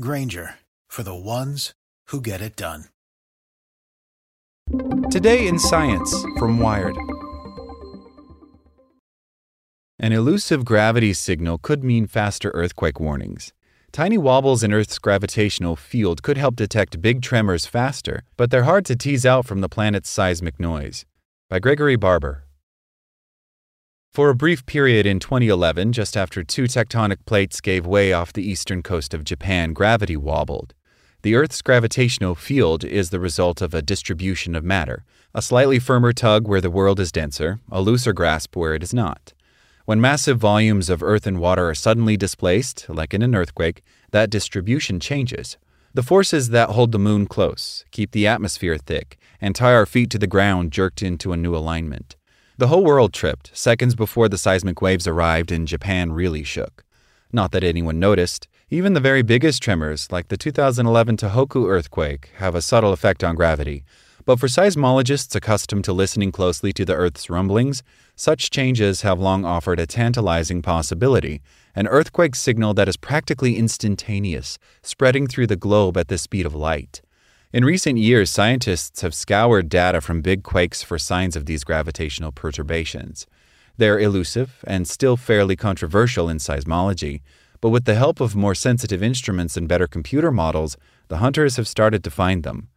Grainger for the ones who get it done. Today in Science from Wired. An elusive gravity signal could mean faster earthquake warnings. Tiny wobbles in Earth's gravitational field could help detect big tremors faster, but they're hard to tease out from the planet's seismic noise. By Gregory Barber. For a brief period in 2011, just after two tectonic plates gave way off the eastern coast of Japan, gravity wobbled. The Earth's gravitational field is the result of a distribution of matter, a slightly firmer tug where the world is denser, a looser grasp where it is not. When massive volumes of earth and water are suddenly displaced, like in an earthquake, that distribution changes. The forces that hold the moon close, keep the atmosphere thick, and tie our feet to the ground jerked into a new alignment. The whole world tripped seconds before the seismic waves arrived and Japan really shook. Not that anyone noticed. Even the very biggest tremors, like the 2011 Tohoku earthquake, have a subtle effect on gravity, but for seismologists accustomed to listening closely to the Earth's rumblings, such changes have long offered a tantalizing possibility an earthquake signal that is practically instantaneous, spreading through the globe at the speed of light. In recent years, scientists have scoured data from big quakes for signs of these gravitational perturbations. They're elusive and still fairly controversial in seismology, but with the help of more sensitive instruments and better computer models, the hunters have started to find them.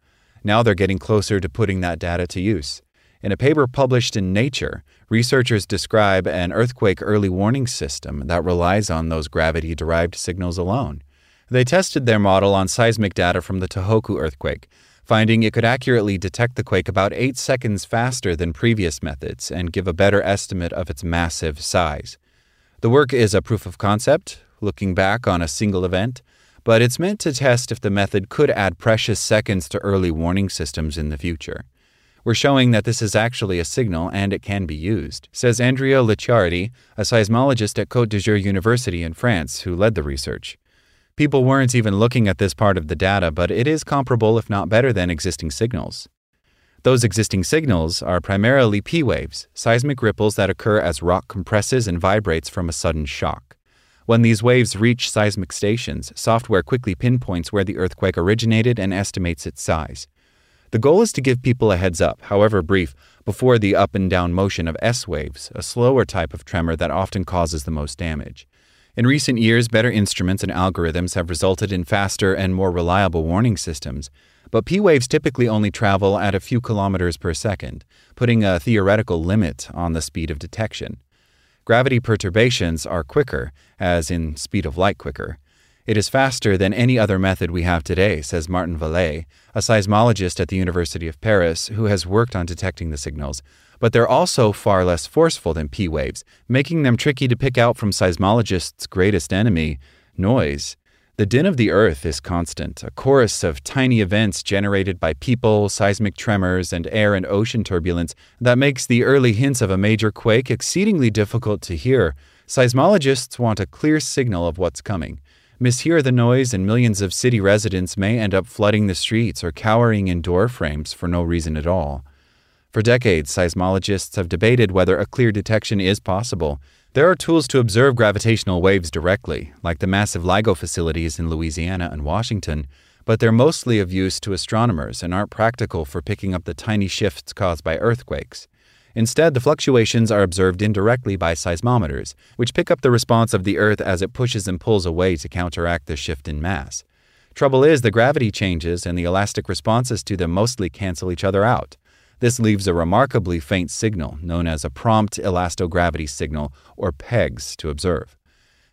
Now they're getting closer to putting that data to use. In a paper published in Nature, researchers describe an earthquake early warning system that relies on those gravity derived signals alone. They tested their model on seismic data from the Tohoku earthquake, finding it could accurately detect the quake about 8 seconds faster than previous methods and give a better estimate of its massive size. The work is a proof of concept, looking back on a single event, but it's meant to test if the method could add precious seconds to early warning systems in the future. We're showing that this is actually a signal and it can be used, says Andrea Licciardi, a seismologist at Côte d'Azur University in France who led the research. People weren't even looking at this part of the data, but it is comparable, if not better, than existing signals. Those existing signals are primarily P waves, seismic ripples that occur as rock compresses and vibrates from a sudden shock. When these waves reach seismic stations, software quickly pinpoints where the earthquake originated and estimates its size. The goal is to give people a heads up, however brief, before the up and down motion of S waves, a slower type of tremor that often causes the most damage. In recent years, better instruments and algorithms have resulted in faster and more reliable warning systems, but P waves typically only travel at a few kilometers per second, putting a theoretical limit on the speed of detection. Gravity perturbations are quicker, as in speed of light quicker. It is faster than any other method we have today, says Martin Vallée, a seismologist at the University of Paris who has worked on detecting the signals. But they're also far less forceful than P waves, making them tricky to pick out from seismologists' greatest enemy noise. The din of the earth is constant, a chorus of tiny events generated by people, seismic tremors, and air and ocean turbulence that makes the early hints of a major quake exceedingly difficult to hear. Seismologists want a clear signal of what's coming. Mishear the noise, and millions of city residents may end up flooding the streets or cowering in door frames for no reason at all. For decades, seismologists have debated whether a clear detection is possible. There are tools to observe gravitational waves directly, like the massive LIGO facilities in Louisiana and Washington, but they're mostly of use to astronomers and aren't practical for picking up the tiny shifts caused by earthquakes. Instead, the fluctuations are observed indirectly by seismometers, which pick up the response of the Earth as it pushes and pulls away to counteract the shift in mass. Trouble is, the gravity changes and the elastic responses to them mostly cancel each other out. This leaves a remarkably faint signal, known as a prompt elastogravity signal, or PEGS, to observe.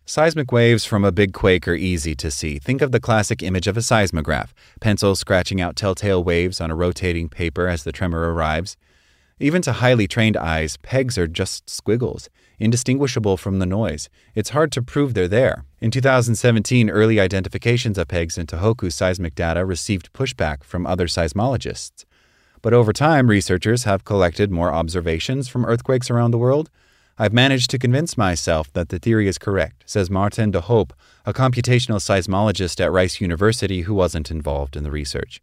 Seismic waves from a big quake are easy to see. Think of the classic image of a seismograph pencil scratching out telltale waves on a rotating paper as the tremor arrives. Even to highly trained eyes, PEGS are just squiggles, indistinguishable from the noise. It's hard to prove they're there. In 2017, early identifications of PEGS in Tohoku seismic data received pushback from other seismologists. But over time, researchers have collected more observations from earthquakes around the world. I've managed to convince myself that the theory is correct, says Martin de Hoop, a computational seismologist at Rice University who wasn't involved in the research.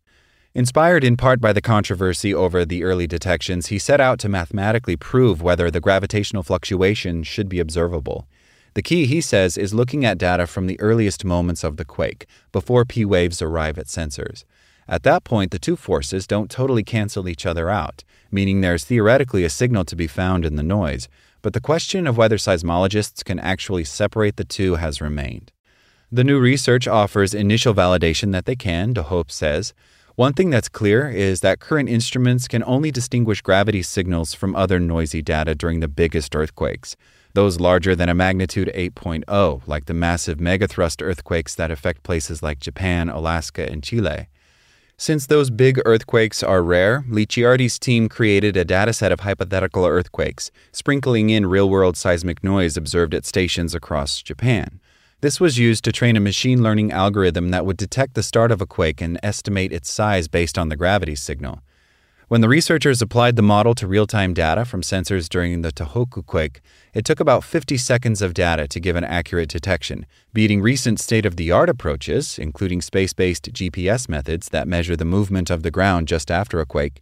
Inspired in part by the controversy over the early detections, he set out to mathematically prove whether the gravitational fluctuation should be observable. The key, he says, is looking at data from the earliest moments of the quake, before P waves arrive at sensors. At that point, the two forces don't totally cancel each other out, meaning there's theoretically a signal to be found in the noise, but the question of whether seismologists can actually separate the two has remained. The new research offers initial validation that they can, De Hoop says, one thing that's clear is that current instruments can only distinguish gravity signals from other noisy data during the biggest earthquakes, those larger than a magnitude 8.0, like the massive megathrust earthquakes that affect places like Japan, Alaska, and Chile. Since those big earthquakes are rare, Licciardi's team created a dataset of hypothetical earthquakes, sprinkling in real world seismic noise observed at stations across Japan. This was used to train a machine learning algorithm that would detect the start of a quake and estimate its size based on the gravity signal. When the researchers applied the model to real time data from sensors during the Tohoku quake, it took about 50 seconds of data to give an accurate detection, beating recent state of the art approaches, including space based GPS methods that measure the movement of the ground just after a quake.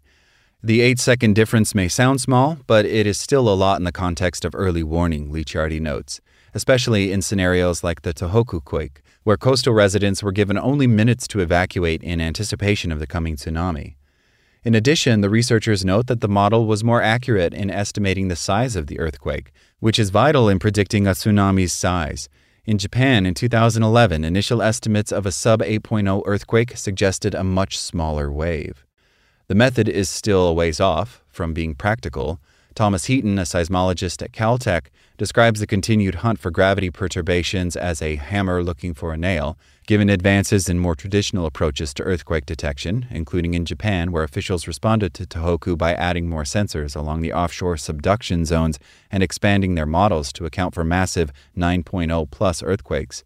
The 8 second difference may sound small, but it is still a lot in the context of early warning, Licciardi notes especially in scenarios like the Tohoku quake, where coastal residents were given only minutes to evacuate in anticipation of the coming tsunami. In addition, the researchers note that the model was more accurate in estimating the size of the earthquake, which is vital in predicting a tsunami's size. In Japan in 2011, initial estimates of a sub 8.0 earthquake suggested a much smaller wave. The method is still a ways off from being practical, Thomas Heaton, a seismologist at Caltech, describes the continued hunt for gravity perturbations as a hammer looking for a nail, given advances in more traditional approaches to earthquake detection, including in Japan, where officials responded to Tohoku by adding more sensors along the offshore subduction zones and expanding their models to account for massive 9.0 plus earthquakes.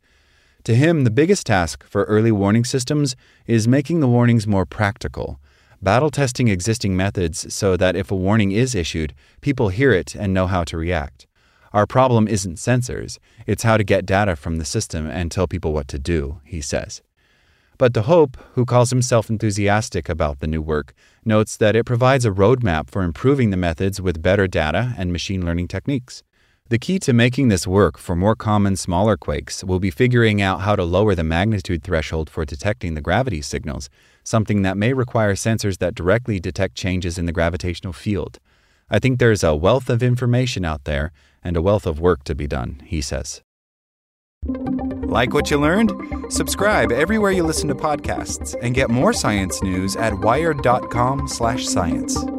To him, the biggest task for early warning systems is making the warnings more practical battle testing existing methods so that if a warning is issued, people hear it and know how to react. Our problem isn't sensors, it's how to get data from the system and tell people what to do, he says. But De Hoop, who calls himself enthusiastic about the new work, notes that it provides a roadmap for improving the methods with better data and machine learning techniques. The key to making this work for more common smaller quakes will be figuring out how to lower the magnitude threshold for detecting the gravity signals, something that may require sensors that directly detect changes in the gravitational field. I think there's a wealth of information out there and a wealth of work to be done, he says. Like what you learned? Subscribe everywhere you listen to podcasts and get more science news at wired.com/science.